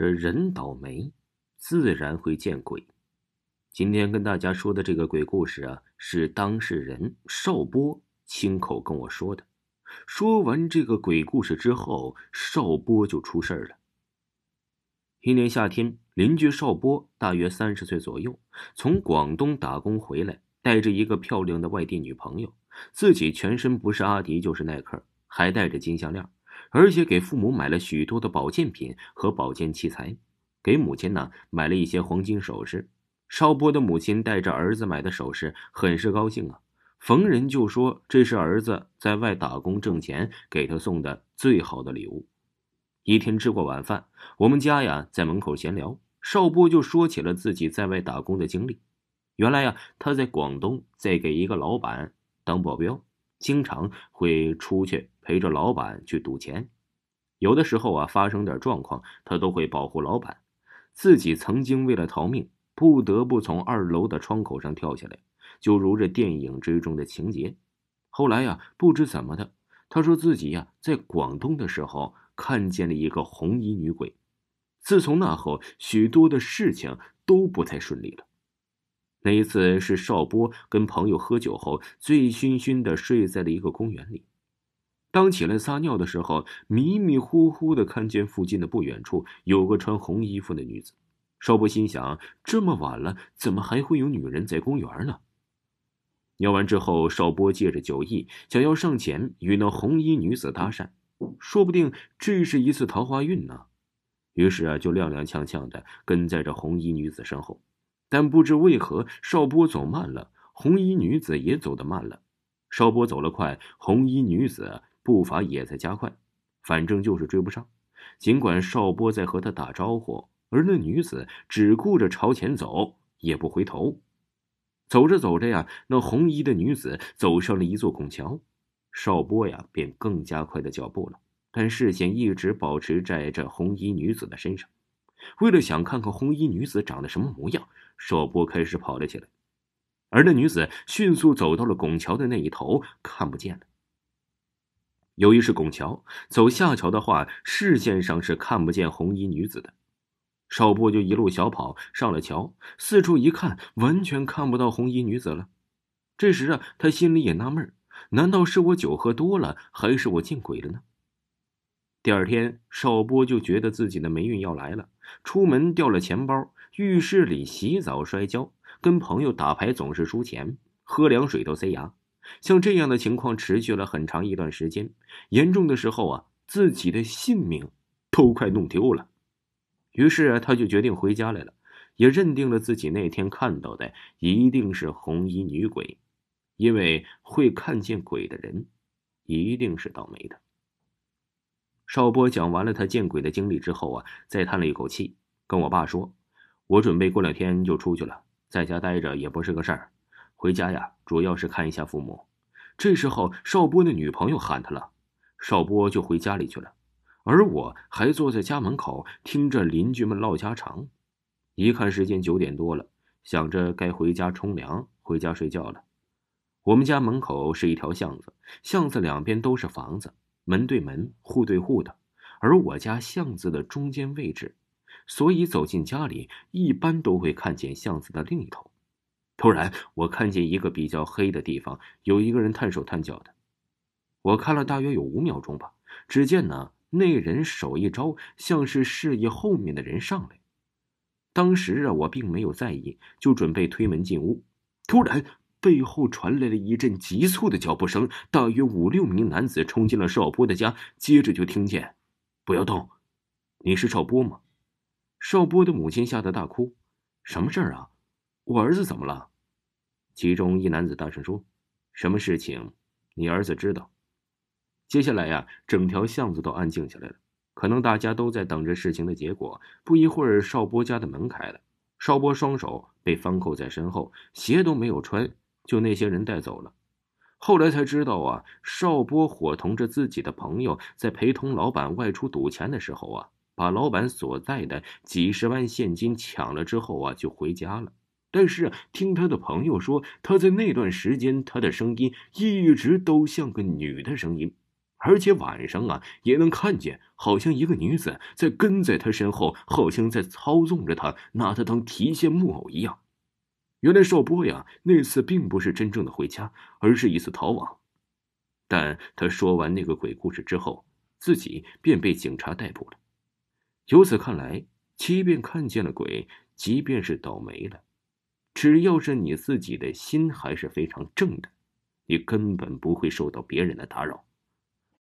这人倒霉，自然会见鬼。今天跟大家说的这个鬼故事啊，是当事人邵波亲口跟我说的。说完这个鬼故事之后，邵波就出事儿了。一年夏天，邻居邵波大约三十岁左右，从广东打工回来，带着一个漂亮的外地女朋友，自己全身不是阿迪就是耐克，还带着金项链。而且给父母买了许多的保健品和保健器材，给母亲呢买了一些黄金首饰。邵波的母亲带着儿子买的首饰，很是高兴啊，逢人就说这是儿子在外打工挣钱给他送的最好的礼物。一天吃过晚饭，我们家呀在门口闲聊，邵波就说起了自己在外打工的经历。原来呀他在广东在给一个老板当保镖，经常会出去。陪着老板去赌钱，有的时候啊发生点状况，他都会保护老板。自己曾经为了逃命，不得不从二楼的窗口上跳下来，就如这电影之中的情节。后来呀，不知怎么的，他说自己呀在广东的时候看见了一个红衣女鬼。自从那后，许多的事情都不太顺利了。那一次是邵波跟朋友喝酒后，醉醺醺的睡在了一个公园里。当起来撒尿的时候，迷迷糊糊的看见附近的不远处有个穿红衣服的女子。邵波心想：这么晚了，怎么还会有女人在公园呢？尿完之后，邵波借着酒意，想要上前与那红衣女子搭讪，说不定这是一次桃花运呢。于是啊，就踉踉跄跄的跟在这红衣女子身后。但不知为何，邵波走慢了，红衣女子也走得慢了。邵波走了快，红衣女子。步伐也在加快，反正就是追不上。尽管邵波在和他打招呼，而那女子只顾着朝前走，也不回头。走着走着呀，那红衣的女子走上了一座拱桥，邵波呀便更加快的脚步了，但视线一直保持在这红衣女子的身上。为了想看看红衣女子长得什么模样，邵波开始跑了起来，而那女子迅速走到了拱桥的那一头，看不见了。由于是拱桥，走下桥的话，视线上是看不见红衣女子的。邵波就一路小跑上了桥，四处一看，完全看不到红衣女子了。这时啊，他心里也纳闷难道是我酒喝多了，还是我见鬼了呢？第二天，邵波就觉得自己的霉运要来了，出门掉了钱包，浴室里洗澡摔跤，跟朋友打牌总是输钱，喝凉水都塞牙。像这样的情况持续了很长一段时间，严重的时候啊，自己的性命都快弄丢了。于是，他就决定回家来了，也认定了自己那天看到的一定是红衣女鬼，因为会看见鬼的人，一定是倒霉的。邵波讲完了他见鬼的经历之后啊，再叹了一口气，跟我爸说：“我准备过两天就出去了，在家待着也不是个事儿。”回家呀，主要是看一下父母。这时候，邵波的女朋友喊他了，邵波就回家里去了。而我还坐在家门口，听着邻居们唠家常。一看时间九点多了，想着该回家冲凉、回家睡觉了。我们家门口是一条巷子，巷子两边都是房子，门对门、户对户的。而我家巷子的中间位置，所以走进家里，一般都会看见巷子的另一头。突然，我看见一个比较黑的地方有一个人探手探脚的。我看了大约有五秒钟吧。只见呢，那人手一招，像是示意后面的人上来。当时啊，我并没有在意，就准备推门进屋。突然，背后传来了一阵急促的脚步声，大约五六名男子冲进了邵波的家。接着就听见：“不要动，你是邵波吗？”邵波的母亲吓得大哭：“什么事儿啊？我儿子怎么了？”其中一男子大声说：“什么事情？你儿子知道。”接下来呀，整条巷子都安静下来了。可能大家都在等着事情的结果。不一会儿，邵波家的门开了，邵波双手被反扣在身后，鞋都没有穿，就那些人带走了。后来才知道啊，邵波伙同着自己的朋友，在陪同老板外出赌钱的时候啊，把老板所在的几十万现金抢了之后啊，就回家了。但是听他的朋友说，他在那段时间，他的声音一直都像个女的声音，而且晚上啊也能看见，好像一个女子在跟在他身后，好像在操纵着他，拿他当提线木偶一样。原来邵波呀，那次并不是真正的回家，而是一次逃亡。但他说完那个鬼故事之后，自己便被警察逮捕了。由此看来，即便看见了鬼，即便是倒霉了，只要是你自己的心还是非常正的，你根本不会受到别人的打扰。